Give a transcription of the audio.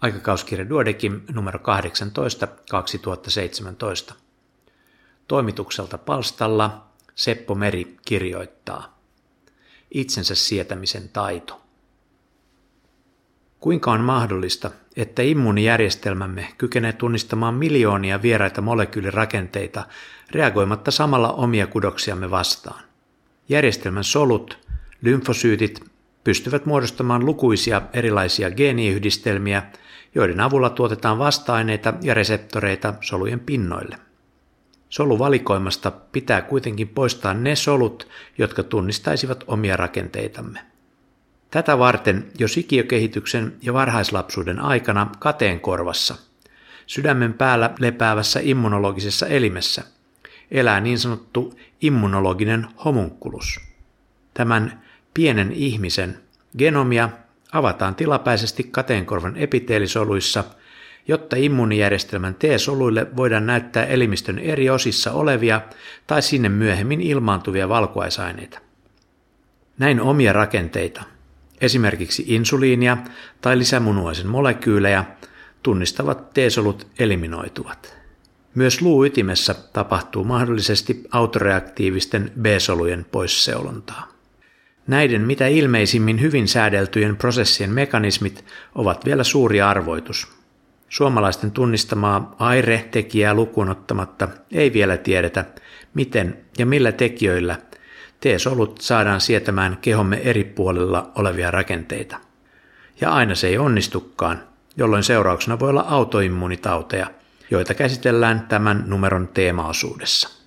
Aikakauskirja Duodekim numero 18 2017. Toimitukselta palstalla Seppo Meri kirjoittaa. Itsensä sietämisen taito. Kuinka on mahdollista, että immuunijärjestelmämme kykenee tunnistamaan miljoonia vieraita molekyylirakenteita reagoimatta samalla omia kudoksiamme vastaan? Järjestelmän solut, lymfosyytit pystyvät muodostamaan lukuisia erilaisia geeniyhdistelmiä, joiden avulla tuotetaan vasta-aineita ja reseptoreita solujen pinnoille. Soluvalikoimasta pitää kuitenkin poistaa ne solut, jotka tunnistaisivat omia rakenteitamme. Tätä varten jo sikiökehityksen ja varhaislapsuuden aikana kateen korvassa, sydämen päällä lepäävässä immunologisessa elimessä, elää niin sanottu immunologinen homunculus. Tämän pienen ihmisen genomia avataan tilapäisesti kateenkorvan epiteelisoluissa, jotta immuunijärjestelmän T-soluille voidaan näyttää elimistön eri osissa olevia tai sinne myöhemmin ilmaantuvia valkuaisaineita. Näin omia rakenteita, esimerkiksi insuliinia tai lisämunuaisen molekyylejä, tunnistavat T-solut eliminoituvat. Myös luuytimessä tapahtuu mahdollisesti autoreaktiivisten B-solujen poisseulontaa. Näiden mitä ilmeisimmin hyvin säädeltyjen prosessien mekanismit ovat vielä suuri arvoitus. Suomalaisten tunnistamaa AIRE-tekijää lukuun ottamatta ei vielä tiedetä, miten ja millä tekijöillä T-solut saadaan sietämään kehomme eri puolilla olevia rakenteita. Ja aina se ei onnistukaan, jolloin seurauksena voi olla autoimmuunitauteja, joita käsitellään tämän numeron teemaosuudessa.